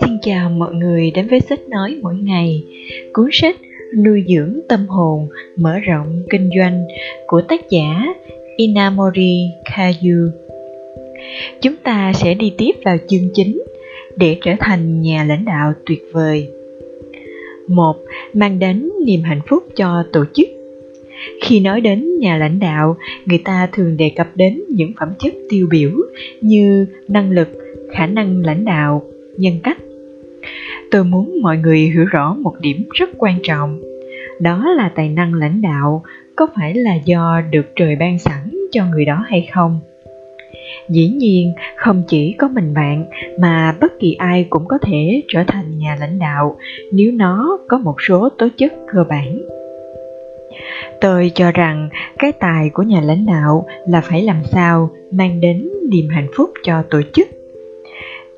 Xin chào mọi người đến với sách nói mỗi ngày, cuốn sách nuôi dưỡng tâm hồn, mở rộng kinh doanh của tác giả Inamori Kayu. Chúng ta sẽ đi tiếp vào chương chính để trở thành nhà lãnh đạo tuyệt vời. Một, mang đến niềm hạnh phúc cho tổ chức. Khi nói đến nhà lãnh đạo, người ta thường đề cập đến những phẩm chất tiêu biểu như năng lực, khả năng lãnh đạo, nhân cách. Tôi muốn mọi người hiểu rõ một điểm rất quan trọng. Đó là tài năng lãnh đạo có phải là do được trời ban sẵn cho người đó hay không? Dĩ nhiên, không chỉ có mình bạn mà bất kỳ ai cũng có thể trở thành nhà lãnh đạo nếu nó có một số tố chất cơ bản. Tôi cho rằng cái tài của nhà lãnh đạo là phải làm sao mang đến niềm hạnh phúc cho tổ chức.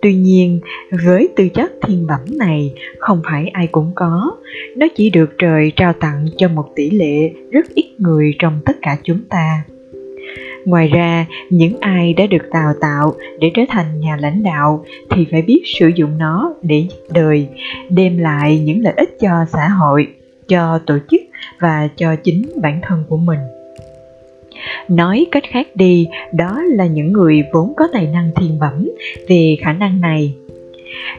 Tuy nhiên, với tư chất thiên bẩm này không phải ai cũng có, nó chỉ được trời trao tặng cho một tỷ lệ rất ít người trong tất cả chúng ta. Ngoài ra những ai đã được đào tạo để trở thành nhà lãnh đạo thì phải biết sử dụng nó để giúp đời đem lại những lợi ích cho xã hội cho tổ chức và cho chính bản thân của mình. Nói cách khác đi, đó là những người vốn có tài năng thiên bẩm về khả năng này.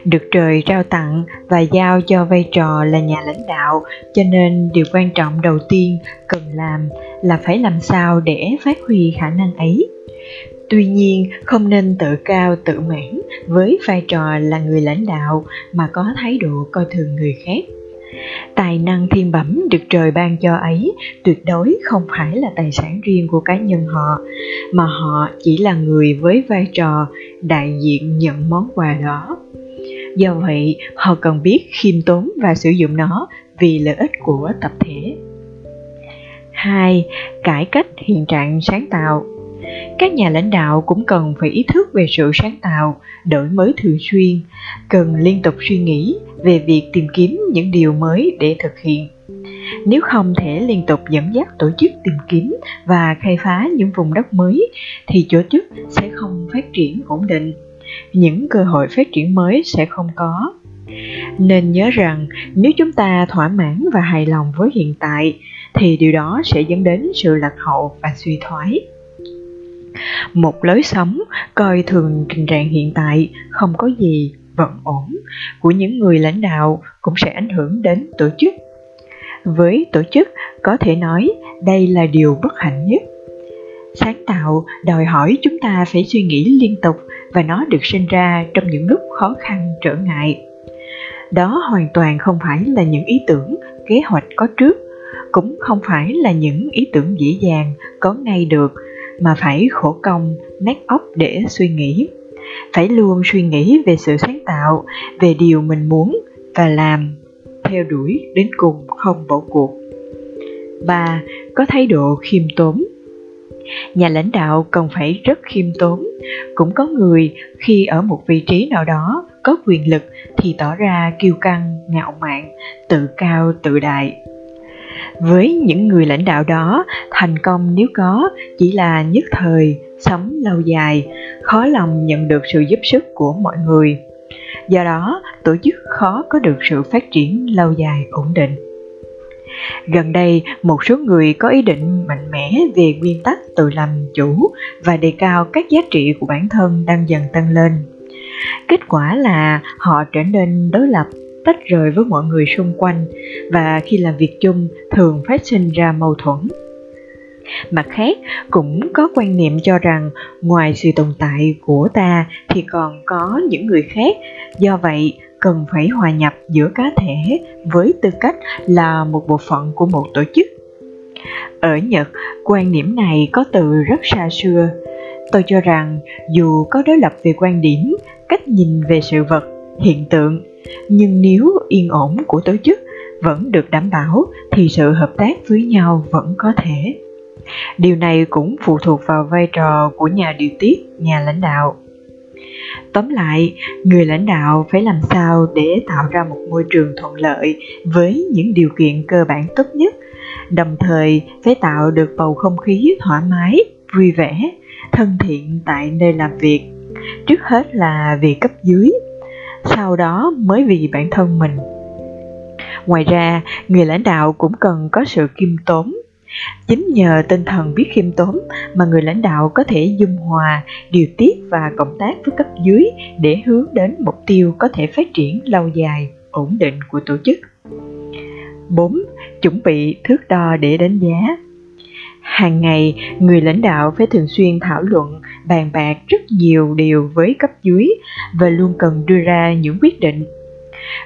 Được trời trao tặng và giao cho vai trò là nhà lãnh đạo, cho nên điều quan trọng đầu tiên cần làm là phải làm sao để phát huy khả năng ấy. Tuy nhiên, không nên tự cao tự mãn với vai trò là người lãnh đạo mà có thái độ coi thường người khác tài năng thiên bẩm được trời ban cho ấy, tuyệt đối không phải là tài sản riêng của cá nhân họ, mà họ chỉ là người với vai trò đại diện nhận món quà đó do vậy, họ cần biết khiêm tốn và sử dụng nó vì lợi ích của tập thể 2. Cải cách hiện trạng sáng tạo các nhà lãnh đạo cũng cần phải ý thức về sự sáng tạo, đổi mới thường xuyên, cần liên tục suy nghĩ về việc tìm kiếm những điều mới để thực hiện. Nếu không thể liên tục dẫn dắt tổ chức tìm kiếm và khai phá những vùng đất mới, thì tổ chức sẽ không phát triển ổn định. Những cơ hội phát triển mới sẽ không có. Nên nhớ rằng, nếu chúng ta thỏa mãn và hài lòng với hiện tại, thì điều đó sẽ dẫn đến sự lạc hậu và suy thoái một lối sống, coi thường tình trạng hiện tại, không có gì vẫn ổn. Của những người lãnh đạo cũng sẽ ảnh hưởng đến tổ chức. Với tổ chức, có thể nói đây là điều bất hạnh nhất. Sáng tạo, đòi hỏi chúng ta phải suy nghĩ liên tục và nó được sinh ra trong những lúc khó khăn, trở ngại. Đó hoàn toàn không phải là những ý tưởng, kế hoạch có trước, cũng không phải là những ý tưởng dễ dàng, có ngay được mà phải khổ công nát óc để suy nghĩ. Phải luôn suy nghĩ về sự sáng tạo, về điều mình muốn và làm theo đuổi đến cùng không bỏ cuộc. Ba có thái độ khiêm tốn. Nhà lãnh đạo cần phải rất khiêm tốn. Cũng có người khi ở một vị trí nào đó có quyền lực thì tỏ ra kiêu căng, ngạo mạn, tự cao tự đại với những người lãnh đạo đó thành công nếu có chỉ là nhất thời sống lâu dài. Khó lòng nhận được sự giúp sức của mọi người. Do đó tổ chức khó có được sự phát triển lâu dài ổn định. Gần đây, một số người có ý định mạnh mẽ về nguyên tắc tự làm chủ và đề cao các giá trị của bản thân đang dần tăng lên. Kết quả là họ trở nên đối lập, tách rời với mọi người xung quanh và khi làm việc chung thường phát sinh ra mâu thuẫn. Mặt khác, cũng có quan niệm cho rằng ngoài sự tồn tại của ta thì còn có những người khác, do vậy cần phải hòa nhập giữa cá thể với tư cách là một bộ phận của một tổ chức. Ở nhật quan niệm này có từ rất xa xưa. Tôi cho rằng dù có đối lập về quan điểm cách nhìn về sự vật hiện tượng nhưng nếu yên ổn của tổ chức vẫn được đảm bảo, thì sự hợp tác với nhau vẫn có thể. Điều này cũng phụ thuộc vào vai trò của nhà điều tiết, nhà lãnh đạo. Tóm lại, người lãnh đạo phải làm sao để tạo ra một môi trường thuận lợi với những điều kiện cơ bản tốt nhất, đồng thời phải tạo được bầu không khí thoải mái, vui vẻ, thân thiện tại nơi làm việc. Trước hết là vì cấp dưới sau đó mới vì bản thân mình. Ngoài ra người lãnh đạo cũng cần có sự kiêm tốn. Chính nhờ tinh thần biết khiêm tốn mà người lãnh đạo có thể dung hòa điều tiết và cộng tác với cấp dưới để hướng đến mục tiêu có thể phát triển lâu dài ổn định của tổ chức. 4. Chuẩn bị thước đo để đánh giá. Hàng ngày, người lãnh đạo phải thường xuyên thảo luận, bàn bạc rất nhiều điều với cấp dưới và luôn cần đưa ra những quyết định.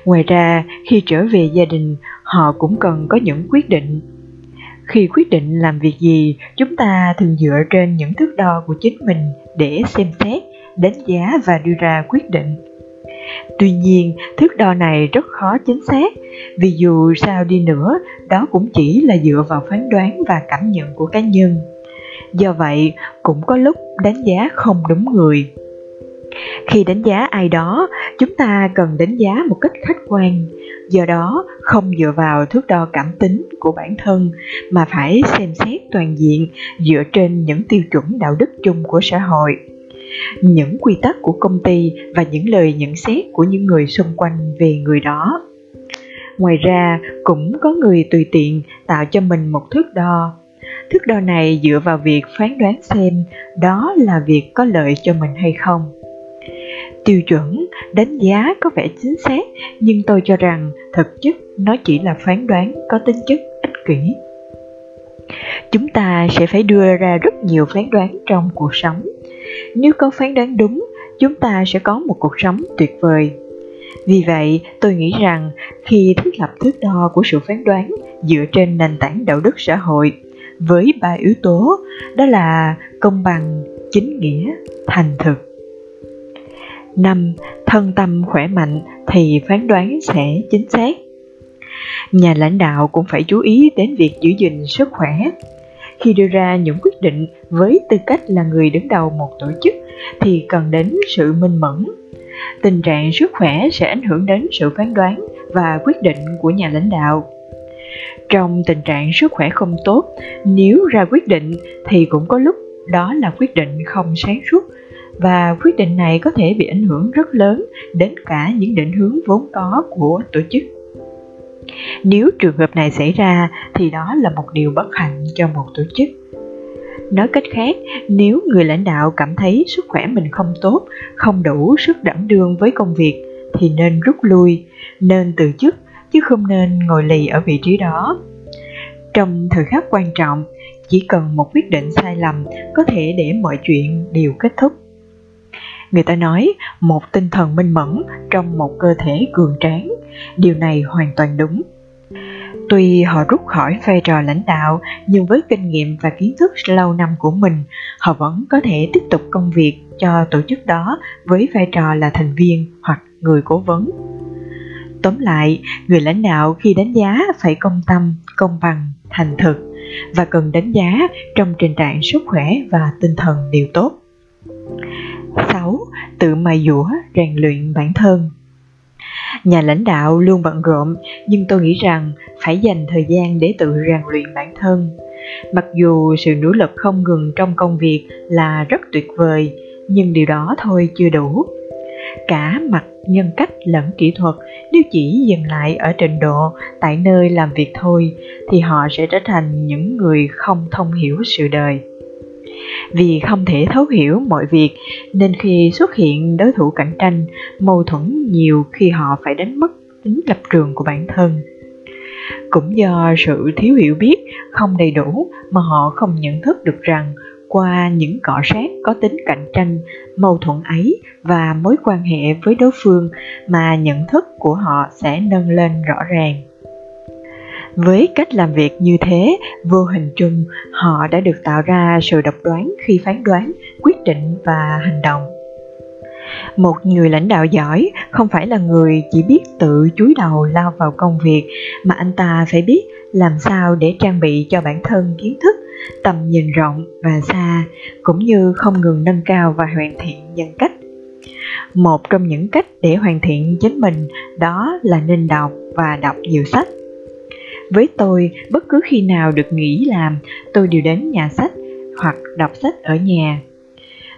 Ngoài ra, khi trở về gia đình, họ cũng cần có những quyết định. Khi quyết định làm việc gì, chúng ta thường dựa trên những thước đo của chính mình để xem xét, đánh giá và đưa ra quyết định Tuy nhiên, thước đo này rất khó chính xác, vì dù sao đi nữa, đó cũng chỉ là dựa vào phán đoán và cảm nhận của cá nhân. Do vậy, cũng có lúc đánh giá không đúng người. Khi đánh giá ai đó, chúng ta cần đánh giá một cách khách quan, do đó không dựa vào thước đo cảm tính của bản thân mà phải xem xét toàn diện dựa trên những tiêu chuẩn đạo đức chung của xã hội. Những quy tắc của công ty và những lời nhận xét của những người xung quanh về người đó. Ngoài ra cũng có người tùy tiện tạo cho mình một thước đo thước đo này dựa vào việc phán đoán xem đó là việc có lợi cho mình hay không. Tiêu chuẩn đánh giá có vẻ chính xác, nhưng tôi cho rằng thực chất nó chỉ là phán đoán có tính chất ích kỷ. Chúng ta sẽ phải đưa ra rất nhiều phán đoán trong cuộc sống. Nếu có phán đoán đúng, chúng ta sẽ có một cuộc sống tuyệt vời. Vì vậy, tôi nghĩ rằng khi thiết lập thước đo của sự phán đoán dựa trên nền tảng đạo đức xã hội với ba yếu tố, đó là công bằng, chính nghĩa, thành thực. Năm, thân tâm khỏe mạnh thì phán đoán sẽ chính xác. Nhà lãnh đạo cũng phải chú ý đến việc giữ gìn sức khỏe. Khi đưa ra những quyết định với tư cách là người đứng đầu một tổ chức thì cần đến sự minh mẫn. Tình trạng sức khỏe sẽ ảnh hưởng đến sự phán đoán và quyết định của nhà lãnh đạo trong tình trạng sức khỏe không tốt, nếu ra quyết định thì cũng có lúc đó là quyết định không sáng suốt. Và quyết định này có thể bị ảnh hưởng rất lớn đến cả những định hướng vốn có của tổ chức. Nếu trường hợp này xảy ra thì đó là một điều bất hạnh cho một tổ chức. Nói cách khác, nếu người lãnh đạo cảm thấy sức khỏe mình không tốt, không đủ sức đảm đương với công việc thì nên rút lui, nên từ chức chứ không nên ngồi lì ở vị trí đó. Trong thời khắc quan trọng chỉ cần một quyết định sai lầm có thể để mọi chuyện đều kết thúc. Người ta nói một tinh thần minh mẫn trong một cơ thể cường tráng điều này hoàn toàn đúng. Tuy họ rút khỏi vai trò lãnh đạo, nhưng với kinh nghiệm và kiến thức lâu năm của mình, họ vẫn có thể tiếp tục công việc cho tổ chức đó với vai trò là thành viên hoặc người cố vấn. Tóm lại, người lãnh đạo khi đánh giá phải công tâm, công bằng, thành thực và cần đánh giá trong tình trạng sức khỏe và tinh thần đều tốt. 6. Tự mài dũa rèn luyện bản thân Nhà lãnh đạo luôn bận rộn, nhưng tôi nghĩ rằng phải dành thời gian để tự rèn luyện bản thân. Mặc dù sự nỗ lực không ngừng trong công việc là rất tuyệt vời, nhưng điều đó thôi chưa đủ. Cả mặt nhân cách lẫn kỹ thuật. Nếu chỉ dừng lại ở trình độ, tại nơi làm việc thôi, thì họ sẽ trở thành những người không thông hiểu sự đời. Vì không thể thấu hiểu mọi việc, nên khi xuất hiện đối thủ cạnh tranh, mâu thuẫn nhiều khi họ phải đánh mất tính lập trường của bản thân. Cũng do sự thiếu hiểu biết không đầy đủ mà họ không nhận thức được rằng qua những cọ sát có tính cạnh tranh, mâu thuẫn ấy và mối quan hệ với đối phương mà nhận thức của họ sẽ nâng lên rõ ràng. Với cách làm việc như thế, vô hình chung, họ đã được tạo ra sự độc đoán khi phán đoán, quyết định và hành động. Một người lãnh đạo giỏi không phải là người chỉ biết tự chúi đầu lao vào công việc mà anh ta phải biết làm sao để trang bị cho bản thân kiến thức tầm nhìn rộng và xa cũng như không ngừng nâng cao và hoàn thiện nhân cách một trong những cách để hoàn thiện chính mình đó là nên đọc và đọc nhiều sách với tôi, bất cứ khi nào được nghỉ làm, tôi đều đến nhà sách hoặc đọc sách ở nhà.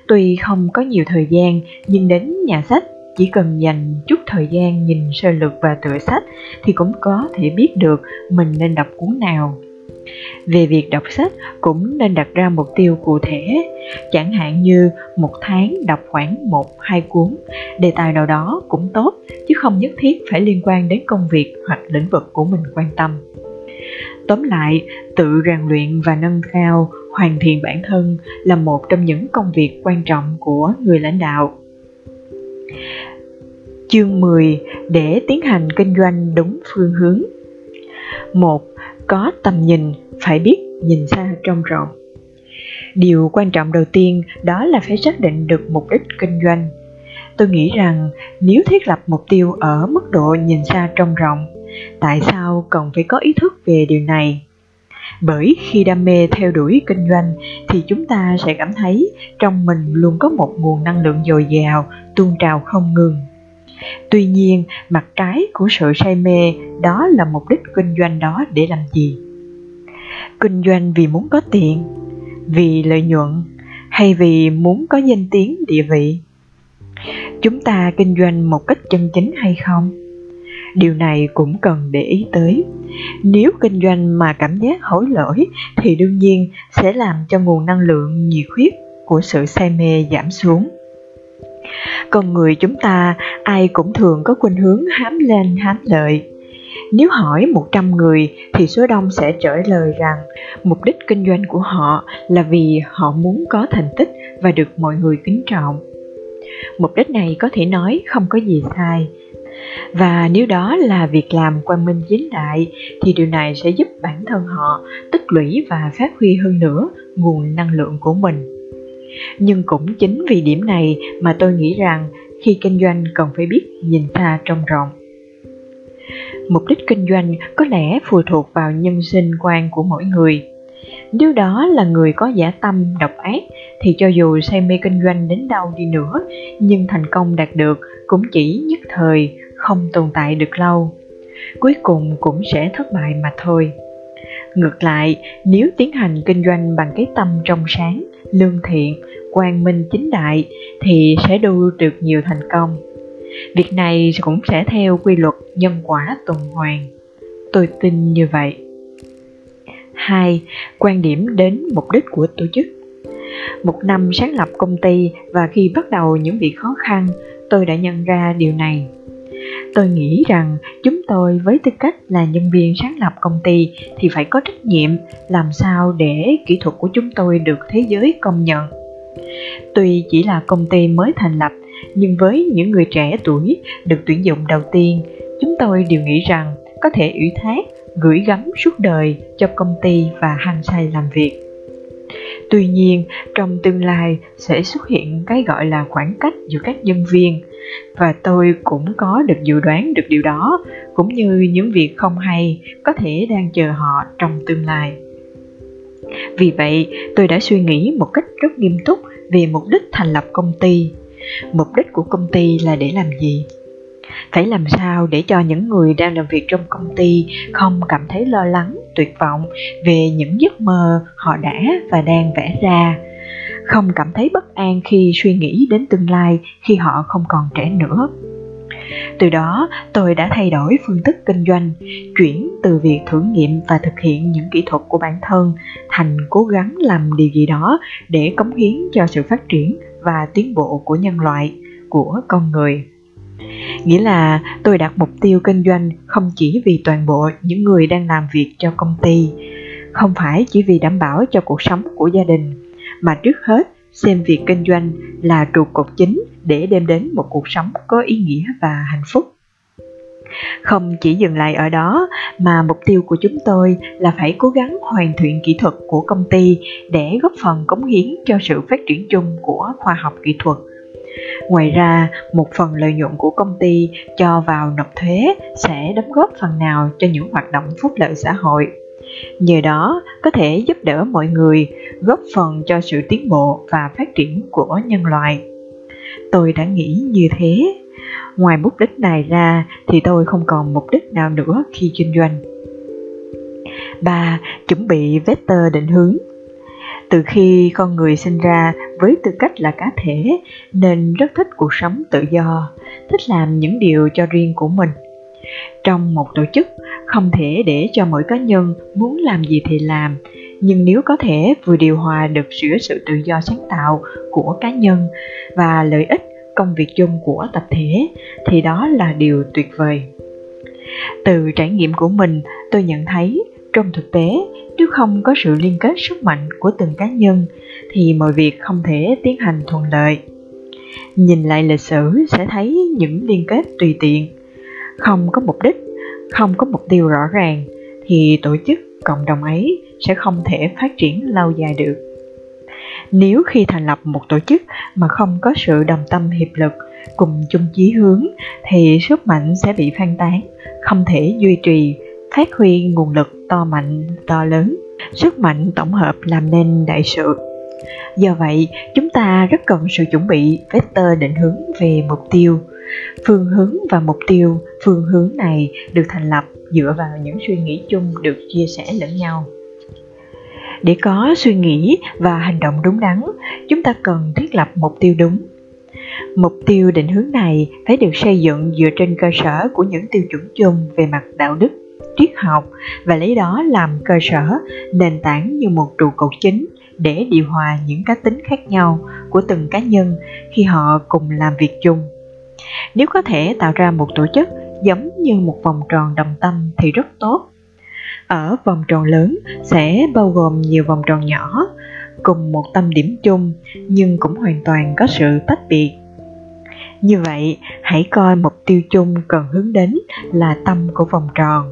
Tuy không có nhiều thời gian, nhưng đến nhà sách chỉ cần dành chút thời gian nhìn sơ lược và tựa sách thì cũng có thể biết được mình nên đọc cuốn nào. Về việc đọc sách cũng nên đặt ra mục tiêu cụ thể, chẳng hạn như một tháng đọc khoảng 1-2 cuốn, đề tài nào đó cũng tốt, chứ không nhất thiết phải liên quan đến công việc hoặc lĩnh vực của mình quan tâm. Tóm lại, tự rèn luyện và nâng cao, hoàn thiện bản thân là một trong những công việc quan trọng của người lãnh đạo. Chương 10 để tiến hành kinh doanh đúng phương hướng. Một có tầm nhìn, phải biết nhìn xa trông rộng. Điều quan trọng đầu tiên đó là phải xác định được mục đích kinh doanh. Tôi nghĩ rằng nếu thiết lập mục tiêu ở mức độ nhìn xa trông rộng, tại sao cần phải có ý thức về điều này? Bởi khi đam mê theo đuổi kinh doanh thì chúng ta sẽ cảm thấy trong mình luôn có một nguồn năng lượng dồi dào, tuôn trào không ngừng. Tuy nhiên, mặt trái của sự say mê đó là mục đích kinh doanh đó để làm gì? Kinh doanh vì muốn có tiền, vì lợi nhuận hay vì muốn có danh tiếng địa vị? Chúng ta kinh doanh một cách chân chính hay không? Điều này cũng cần để ý tới. Nếu kinh doanh mà cảm giác hối lỗi thì đương nhiên sẽ làm cho nguồn năng lượng nhiệt huyết của sự say mê giảm xuống con người chúng ta, ai cũng thường có khuynh hướng hám lên, hám lợi nếu hỏi 100 người thì số đông sẽ trả lời rằng mục đích kinh doanh của họ là vì họ muốn có thành tích và được mọi người kính trọng. Mục đích này có thể nói không có gì sai. Và nếu đó là việc làm quang minh chính đại thì điều này sẽ giúp bản thân họ tích lũy và phát huy hơn nữa nguồn năng lượng của mình nhưng cũng chính vì điểm này mà tôi nghĩ rằng khi kinh doanh cần phải biết nhìn xa trông rộng. Mục đích kinh doanh có lẽ phụ thuộc vào nhân sinh quan của mỗi người. Nếu đó là người có giả tâm, độc ác, thì cho dù say mê kinh doanh đến đâu đi nữa, nhưng thành công đạt được cũng chỉ nhất thời, không tồn tại được lâu. Cuối cùng cũng sẽ thất bại mà thôi. Ngược lại, nếu tiến hành kinh doanh bằng cái tâm trong sáng lương thiện, quang minh chính đại thì sẽ đu được nhiều thành công. Việc này cũng sẽ theo quy luật nhân quả tuần hoàn. Tôi tin như vậy. 2. Quan điểm đến mục đích của tổ chức Một năm sáng lập công ty và khi bắt đầu những việc khó khăn, tôi đã nhận ra điều này. Tôi nghĩ rằng chúng tôi với tư cách là nhân viên sáng lập công ty thì phải có trách nhiệm làm sao để kỹ thuật của chúng tôi được thế giới công nhận. Tuy chỉ là công ty mới thành lập, nhưng với những người trẻ tuổi được tuyển dụng đầu tiên, chúng tôi đều nghĩ rằng có thể ủy thác, gửi gắm suốt đời cho công ty và hăng say làm việc. Tuy nhiên, trong tương lai sẽ xuất hiện cái gọi là khoảng cách giữa các nhân viên và tôi cũng có được dự đoán được điều đó, cũng như những việc không hay có thể đang chờ họ trong tương lai. Vì vậy, tôi đã suy nghĩ một cách rất nghiêm túc về mục đích thành lập công ty. Mục đích của công ty là để làm gì? Phải làm sao để cho những người đang làm việc trong công ty không cảm thấy lo lắng, tuyệt vọng về những giấc mơ họ đã và đang vẽ ra? Không cảm thấy bất an khi suy nghĩ đến tương lai khi họ không còn trẻ nữa. Từ đó, tôi đã thay đổi phương thức kinh doanh, chuyển từ việc thử nghiệm và thực hiện những kỹ thuật của bản thân thành cố gắng làm điều gì đó để cống hiến cho sự phát triển và tiến bộ của nhân loại, của con người. Nghĩa là tôi đặt mục tiêu kinh doanh không chỉ vì toàn bộ những người đang làm việc cho công ty, không phải chỉ vì đảm bảo cho cuộc sống của gia đình mà trước hết, xem việc kinh doanh là trụ cột chính để đem đến một cuộc sống có ý nghĩa và hạnh phúc. Không chỉ dừng lại ở đó, mà mục tiêu của chúng tôi là phải cố gắng hoàn thiện kỹ thuật của công ty để góp phần cống hiến cho sự phát triển chung của khoa học kỹ thuật. Ngoài ra, một phần lợi nhuận của công ty cho vào nộp thuế sẽ đóng góp phần nào cho những hoạt động phúc lợi xã hội nhờ đó có thể giúp đỡ mọi người góp phần cho sự tiến bộ và phát triển của nhân loại. Tôi đã nghĩ như thế. Ngoài mục đích này ra thì tôi không còn mục đích nào nữa khi kinh doanh. Ba chuẩn bị vector định hướng. Từ khi con người sinh ra với tư cách là cá thể nên rất thích cuộc sống tự do, thích làm những điều cho riêng của mình. Trong một tổ chức, không thể để cho mỗi cá nhân muốn làm gì thì làm, nhưng nếu có thể vừa điều hòa được giữa sự tự do sáng tạo của cá nhân và lợi ích công việc chung của tập thể thì đó là điều tuyệt vời. Từ trải nghiệm của mình tôi nhận thấy trong thực tế nếu không có sự liên kết sức mạnh của từng cá nhân thì mọi việc không thể tiến hành thuận lợi. Nhìn lại lịch sử sẽ thấy những liên kết tùy tiện. Không có mục đích không có mục tiêu rõ ràng, thì tổ chức cộng đồng ấy sẽ không thể phát triển lâu dài được. Nếu khi thành lập một tổ chức mà không có sự đồng tâm hiệp lực cùng chung chí hướng, thì sức mạnh sẽ bị phan tán, không thể duy trì, phát huy nguồn lực to mạnh, to lớn, sức mạnh tổng hợp làm nên đại sự. Do vậy, chúng ta rất cần sự chuẩn bị vector định hướng về mục tiêu phương hướng và mục tiêu phương hướng này được thành lập dựa vào những suy nghĩ chung được chia sẻ lẫn nhau. Để có suy nghĩ và hành động đúng đắn, chúng ta cần thiết lập mục tiêu đúng. Mục tiêu định hướng này phải được xây dựng dựa trên cơ sở của những tiêu chuẩn chung về mặt đạo đức, triết học và lấy đó làm cơ sở, nền tảng như một trụ cột chính để điều hòa những cá tính khác nhau của từng cá nhân khi họ cùng làm việc chung nếu có thể tạo ra một tổ chức giống như một vòng tròn đồng tâm thì rất tốt. Ở vòng tròn lớn sẽ bao gồm nhiều vòng tròn nhỏ, cùng một tâm điểm chung, nhưng cũng hoàn toàn có sự tách biệt. Như vậy, hãy coi mục tiêu chung cần hướng đến là tâm của vòng tròn.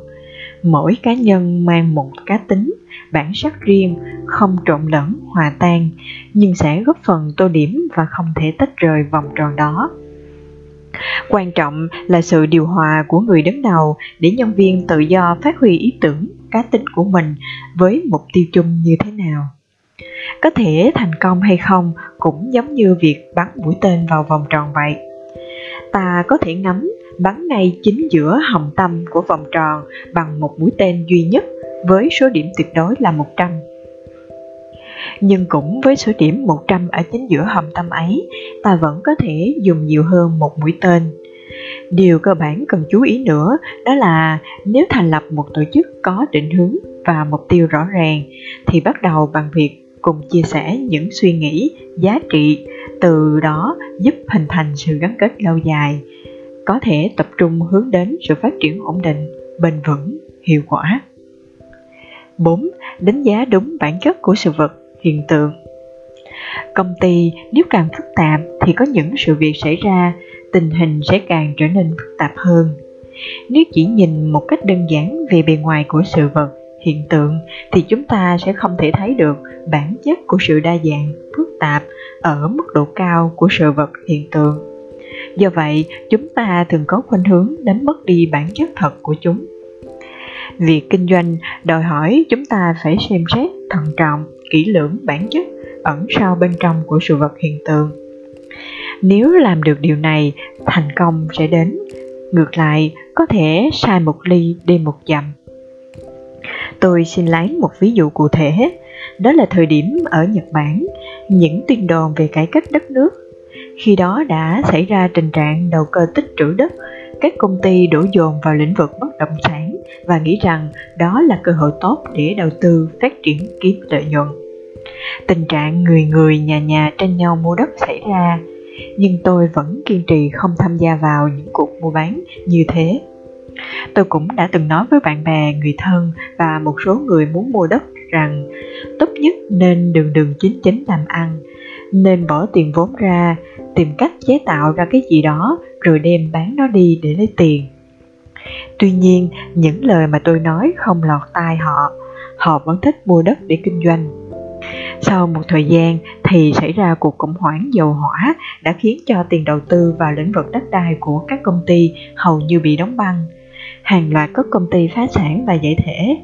Mỗi cá nhân mang một cá tính, bản sắc riêng, không trộn lẫn, hòa tan, nhưng sẽ góp phần tô điểm và không thể tách rời vòng tròn đó quan trọng là sự điều hòa của người đứng đầu để nhân viên tự do phát huy ý tưởng, cá tính của mình với mục tiêu chung như thế nào. Có thể thành công hay không cũng giống như việc bắn mũi tên vào vòng tròn vậy. Ta có thể ngắm bắn ngay chính giữa hồng tâm của vòng tròn bằng một mũi tên duy nhất với số điểm tuyệt đối là 100 nhưng cũng với số điểm 100 ở chính giữa hầm tâm ấy, ta vẫn có thể dùng nhiều hơn một mũi tên. Điều cơ bản cần chú ý nữa đó là nếu thành lập một tổ chức có định hướng và mục tiêu rõ ràng thì bắt đầu bằng việc cùng chia sẻ những suy nghĩ, giá trị, từ đó giúp hình thành sự gắn kết lâu dài, có thể tập trung hướng đến sự phát triển ổn định, bền vững, hiệu quả. 4. Đánh giá đúng bản chất của sự vật hiện tượng. Công ty nếu càng phức tạp thì có những sự việc xảy ra, tình hình sẽ càng trở nên phức tạp hơn. Nếu chỉ nhìn một cách đơn giản về bề ngoài của sự vật, hiện tượng thì chúng ta sẽ không thể thấy được bản chất của sự đa dạng, phức tạp ở mức độ cao của sự vật, hiện tượng. Do vậy, chúng ta thường có khuynh hướng đánh mất đi bản chất thật của chúng. Việc kinh doanh đòi hỏi chúng ta phải xem xét thận trọng kỹ lưỡng, bản chất, ẩn sau bên trong của sự vật hiện tượng. Nếu làm được điều này, thành công sẽ đến. Ngược lại, có thể sai một ly đi một dặm. Tôi xin lấy một ví dụ cụ thể. Đó là thời điểm ở nhật bản, những tin đồn về cải cách đất nước. Khi đó đã xảy ra tình trạng đầu cơ tích trữ đất các công ty đổ dồn vào lĩnh vực bất động sản và nghĩ rằng đó là cơ hội tốt để đầu tư, phát triển kiếm lợi nhuận. Tình trạng người người nhà nhà tranh nhau mua đất xảy ra, nhưng tôi vẫn kiên trì không tham gia vào những cuộc mua bán như thế. Tôi cũng đã từng nói với bạn bè, người thân và một số người muốn mua đất rằng tốt nhất nên đường đường chính chính làm ăn, nên bỏ tiền vốn ra, tìm cách chế tạo ra cái gì đó rồi đem bán nó đi để lấy tiền tuy nhiên những lời mà tôi nói không lọt tai họ họ vẫn thích mua đất để kinh doanh sau một thời gian thì xảy ra cuộc khủng hoảng dầu hỏa đã khiến cho tiền đầu tư vào lĩnh vực đất đai của các công ty hầu như bị đóng băng. Hàng loạt các công ty phá sản và giải thể.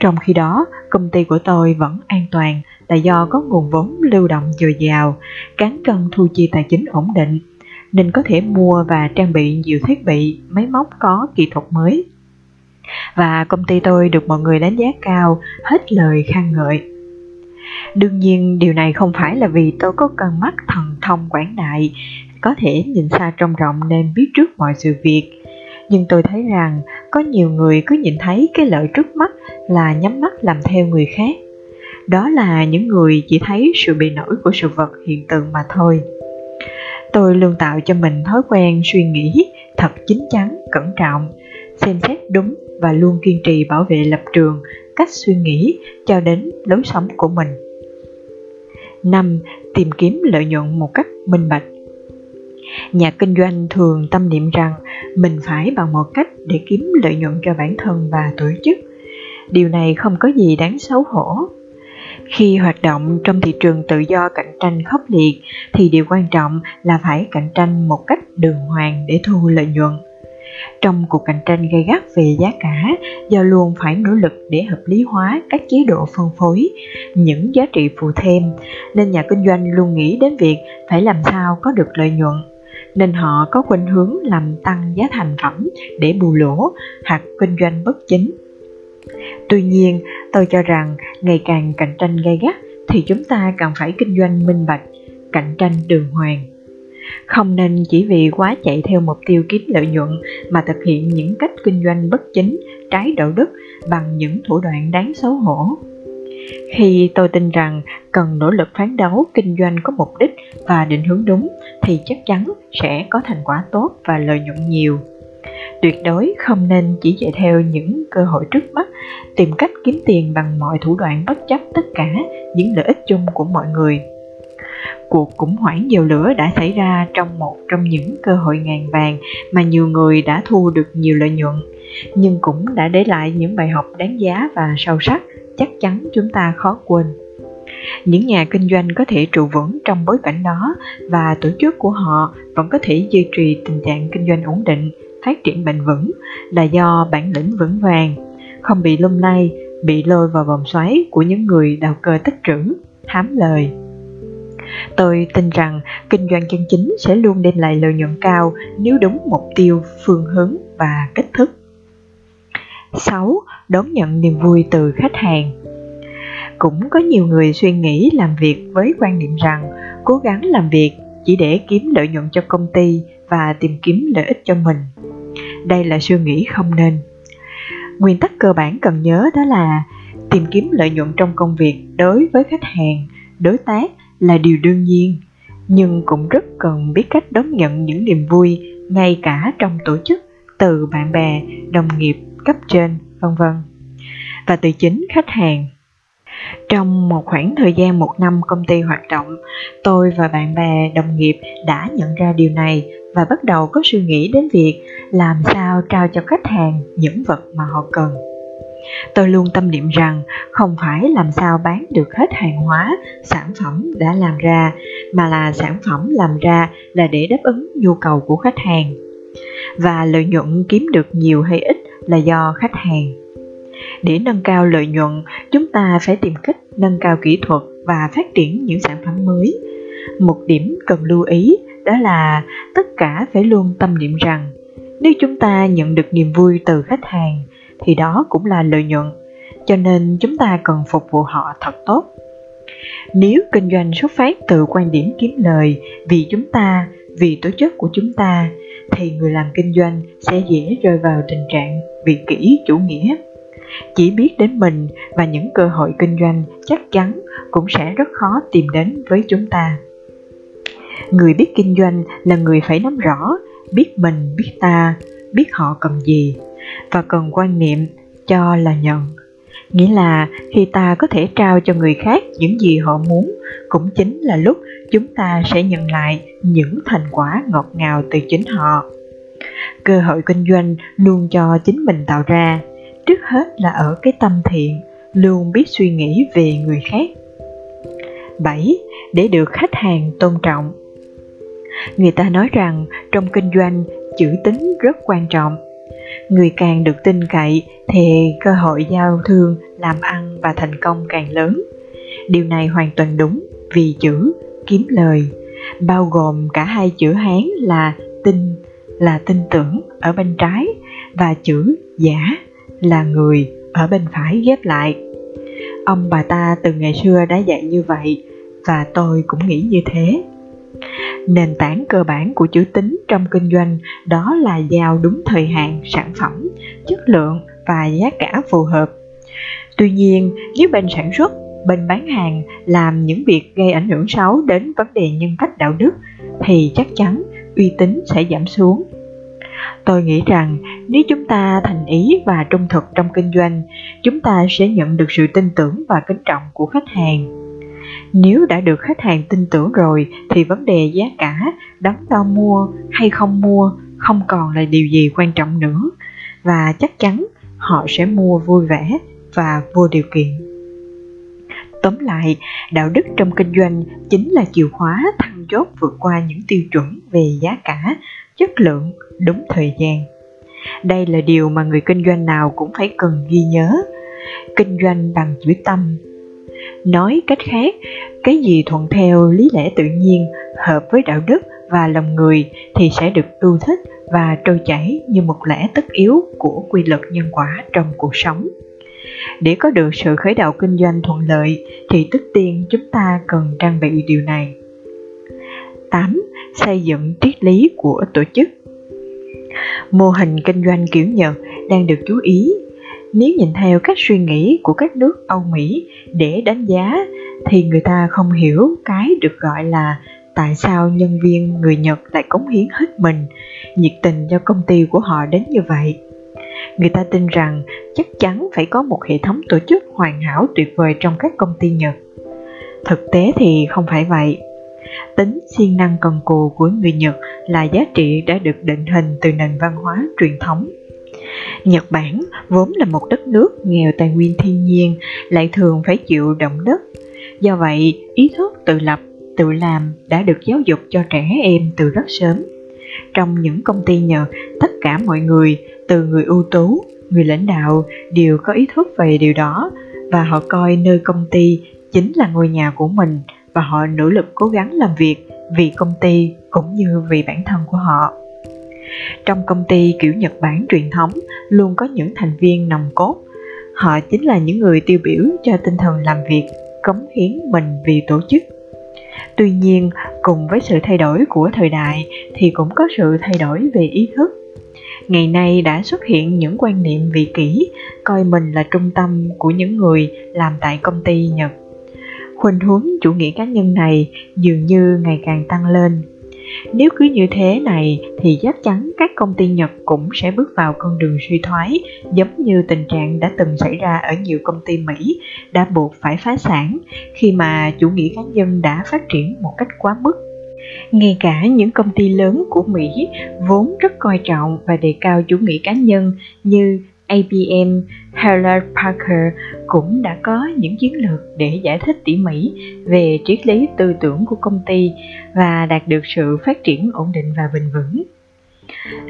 Trong khi đó, công ty của tôi vẫn an toàn là do có nguồn vốn lưu động dồi dào, cán cân thu chi tài chính ổn định, nên có thể mua và trang bị nhiều thiết bị, máy móc có kỹ thuật mới. Và công ty tôi được mọi người đánh giá cao, hết lời khen ngợi Đương nhiên điều này không phải là vì tôi có con mắt thần thông quảng đại, có thể nhìn xa trông rộng nên biết trước mọi sự việc. Nhưng tôi thấy rằng có nhiều người cứ nhìn thấy cái lợi trước mắt là nhắm mắt làm theo người khác. Đó là những người chỉ thấy sự bị nổi của sự vật hiện tượng mà thôi. Tôi luôn tạo cho mình thói quen suy nghĩ thật chín chắn, cẩn trọng, xem xét đúng và luôn kiên trì bảo vệ lập trường, cách suy nghĩ cho đến lối sống của mình. 5. Tìm kiếm lợi nhuận một cách minh bạch Nhà kinh doanh thường tâm niệm rằng mình phải bằng một cách để kiếm lợi nhuận cho bản thân và tổ chức. Điều này không có gì đáng xấu hổ. Khi hoạt động trong thị trường tự do cạnh tranh khốc liệt thì điều quan trọng là phải cạnh tranh một cách đường hoàng để thu lợi nhuận. Trong cuộc cạnh tranh gay gắt về giá cả, do luôn phải nỗ lực để hợp lý hóa các chế độ phân phối, những giá trị phụ thêm, nên nhà kinh doanh luôn nghĩ đến việc phải làm sao có được lợi nhuận nên họ có khuynh hướng làm tăng giá thành phẩm để bù lỗ hoặc kinh doanh bất chính. Tuy nhiên, tôi cho rằng ngày càng cạnh tranh gay gắt thì chúng ta cần phải kinh doanh minh bạch, cạnh tranh đường hoàng. Không nên chỉ vì quá chạy theo mục tiêu kiếm lợi nhuận mà thực hiện những cách kinh doanh bất chính, trái đạo đức bằng những thủ đoạn đáng xấu hổ. Khi tôi tin rằng cần nỗ lực phán đấu kinh doanh có mục đích và định hướng đúng thì chắc chắn sẽ có thành quả tốt và lợi nhuận nhiều. Tuyệt đối không nên chỉ chạy theo những cơ hội trước mắt, tìm cách kiếm tiền bằng mọi thủ đoạn bất chấp tất cả những lợi ích chung của mọi người. Cuộc khủng hoảng dầu lửa đã xảy ra trong một trong những cơ hội ngàn vàng mà nhiều người đã thu được nhiều lợi nhuận, nhưng cũng đã để lại những bài học đáng giá và sâu sắc chắc chắn chúng ta khó quên những nhà kinh doanh có thể trụ vững trong bối cảnh đó và tổ chức của họ vẫn có thể duy trì tình trạng kinh doanh ổn định phát triển bền vững là do bản lĩnh vững vàng, không bị lung lay, bị lôi vào vòng xoáy của những người đào cơ tích trữ, hám lời tôi tin rằng kinh doanh chân chính sẽ luôn đem lại lợi nhuận cao nếu đúng mục tiêu, phương hướng và cách thức 6. Đón nhận niềm vui từ khách hàng Cũng có nhiều người suy nghĩ làm việc với quan niệm rằng cố gắng làm việc chỉ để kiếm lợi nhuận cho công ty và tìm kiếm lợi ích cho mình. Đây là suy nghĩ không nên. Nguyên tắc cơ bản cần nhớ đó là tìm kiếm lợi nhuận trong công việc đối với khách hàng, đối tác là điều đương nhiên, nhưng cũng rất cần biết cách đón nhận những niềm vui ngay cả trong tổ chức từ bạn bè, đồng nghiệp cấp trên, vân vân và từ chính khách hàng. Trong một khoảng thời gian một năm công ty hoạt động, tôi và bạn bè, đồng nghiệp đã nhận ra điều này và bắt đầu có suy nghĩ đến việc làm sao trao cho khách hàng những vật mà họ cần. Tôi luôn tâm niệm rằng không phải làm sao bán được hết hàng hóa, sản phẩm đã làm ra, mà là sản phẩm làm ra là để đáp ứng nhu cầu của khách hàng. Và lợi nhuận kiếm được nhiều hay ít là do khách hàng để nâng cao lợi nhuận chúng ta phải tìm cách nâng cao kỹ thuật và phát triển những sản phẩm mới một điểm cần lưu ý đó là tất cả phải luôn tâm niệm rằng, nếu chúng ta nhận được niềm vui từ khách hàng, thì đó cũng là lợi nhuận. Cho nên chúng ta cần phục vụ họ thật tốt. Nếu kinh doanh xuất phát từ quan điểm kiếm lời vì chúng ta, vì tổ chức của chúng ta, thì người làm kinh doanh sẽ dễ rơi vào tình trạng vị kỷ chủ nghĩa. Chỉ biết đến mình và những cơ hội kinh doanh chắc chắn cũng sẽ rất khó tìm đến với chúng ta người biết kinh doanh là người phải nắm rõ, biết mình, biết ta, biết họ cần gì và cần quan niệm cho là nhận. Nghĩa là khi ta có thể trao cho người khác những gì họ muốn, cũng chính là lúc chúng ta sẽ nhận lại những thành quả ngọt ngào từ chính họ. Cơ hội kinh doanh luôn cho chính mình tạo ra, trước hết là ở cái tâm thiện, luôn biết suy nghĩ về người khác. 7. Để được khách hàng tôn trọng. Người ta nói rằng trong kinh doanh chữ tính rất quan trọng. Người càng được tin cậy thì cơ hội giao thương, làm ăn và thành công càng lớn. Điều này hoàn toàn đúng vì chữ kiếm lời bao gồm cả hai chữ Hán là tin là tin tưởng ở bên trái và chữ giả là người ở bên phải ghép lại. Ông bà ta từ ngày xưa đã dạy như vậy và tôi cũng nghĩ như thế nền tảng cơ bản của chữ tính trong kinh doanh đó là giao đúng thời hạn sản phẩm, chất lượng và giá cả phù hợp. Tuy nhiên, nếu bên sản xuất, bên bán hàng làm những việc gây ảnh hưởng xấu đến vấn đề nhân cách đạo đức, thì chắc chắn uy tín sẽ giảm xuống. Tôi nghĩ rằng nếu chúng ta thành ý và trung thực trong kinh doanh, chúng ta sẽ nhận được sự tin tưởng và kính trọng của khách hàng nếu đã được khách hàng tin tưởng rồi, thì vấn đề giá cả, đắn đo mua hay không mua không còn là điều gì quan trọng nữa. Và chắc chắn họ sẽ mua vui vẻ và vô điều kiện. Tóm lại, đạo đức trong kinh doanh chính là chìa khóa thăng chốt vượt qua những tiêu chuẩn về giá cả, chất lượng, đúng thời gian. Đây là điều mà người kinh doanh nào cũng phải cần ghi nhớ. Kinh doanh bằng chữ tâm nói cách khác, cái gì thuận theo lý lẽ tự nhiên, hợp với đạo đức và lòng người thì sẽ được ưu thích và trôi chảy như một lẽ tất yếu của quy luật nhân quả trong cuộc sống. Để có được sự khởi đầu kinh doanh thuận lợi thì tất tiên chúng ta cần trang bị điều này. 8. Xây dựng triết lý của tổ chức. Mô hình kinh doanh kiểu Nhật đang được chú ý. Nếu nhìn theo các suy nghĩ của các nước Âu Mỹ để đánh giá thì người ta không hiểu cái được gọi là tại sao nhân viên người Nhật lại cống hiến hết mình, nhiệt tình cho công ty của họ đến như vậy. Người ta tin rằng chắc chắn phải có một hệ thống tổ chức hoàn hảo tuyệt vời trong các công ty Nhật. Thực tế thì không phải vậy. Tính siêng năng cần cù của người Nhật là giá trị đã được định hình từ nền văn hóa truyền thống Nhật Bản vốn là một đất nước nghèo tài nguyên thiên nhiên, lại thường phải chịu động đất. Do vậy, ý thức tự lập, tự làm đã được giáo dục cho trẻ em từ rất sớm. Trong những công ty Nhật, tất cả mọi người, từ người ưu tú, người lãnh đạo đều có ý thức về điều đó và họ coi nơi công ty chính là ngôi nhà của mình và họ nỗ lực cố gắng làm việc vì công ty cũng như vì bản thân của họ. Trong công ty kiểu Nhật Bản truyền thống luôn có những thành viên nòng cốt. Họ chính là những người tiêu biểu cho tinh thần làm việc, cống hiến mình vì tổ chức. Tuy nhiên, cùng với sự thay đổi của thời đại thì cũng có sự thay đổi về ý thức. Ngày nay đã xuất hiện những quan niệm vị kỷ, coi mình là trung tâm của những người làm tại công ty Nhật. Khuynh hướng chủ nghĩa cá nhân này dường như ngày càng tăng lên nếu cứ như thế này, thì chắc chắn các công ty Nhật cũng sẽ bước vào con đường suy thoái, giống như tình trạng đã từng xảy ra ở nhiều công ty Mỹ, đã buộc phải phá sản khi mà chủ nghĩa cá nhân đã phát triển một cách quá mức. Ngay cả những công ty lớn của Mỹ vốn rất coi trọng và đề cao chủ nghĩa cá nhân như ABM Heller Parker cũng đã có những chiến lược để giải thích tỉ mỉ về triết lý tư tưởng của công ty và đạt được sự phát triển ổn định và bền vững.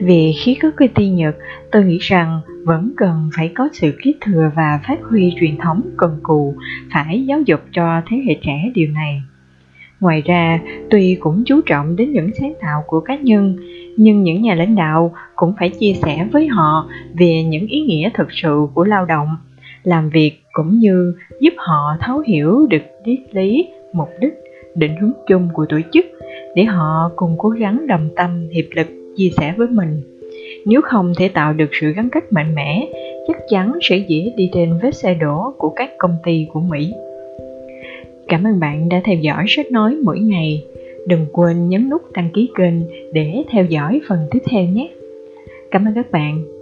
Về khí cốt công ty Nhật, tôi nghĩ rằng vẫn cần phải có sự kế thừa và phát huy truyền thống cần cù, phải giáo dục cho thế hệ trẻ điều này. Ngoài ra, tuy cũng chú trọng đến những sáng tạo của cá nhân, nhưng những nhà lãnh đạo cũng phải chia sẻ với họ về những ý nghĩa thực sự của lao động, làm việc cũng như giúp họ thấu hiểu được triết lý, mục đích, định hướng chung của tổ chức để họ cùng cố gắng đồng tâm hiệp lực chia sẻ với mình. Nếu không thể tạo được sự gắn kết mạnh mẽ, chắc chắn sẽ dễ đi trên vết xe đổ của các công ty của Mỹ. Cảm ơn bạn đã theo dõi sách nói mỗi ngày. Đừng quên nhấn nút đăng ký kênh để theo dõi phần tiếp theo nhé. Cảm ơn các bạn.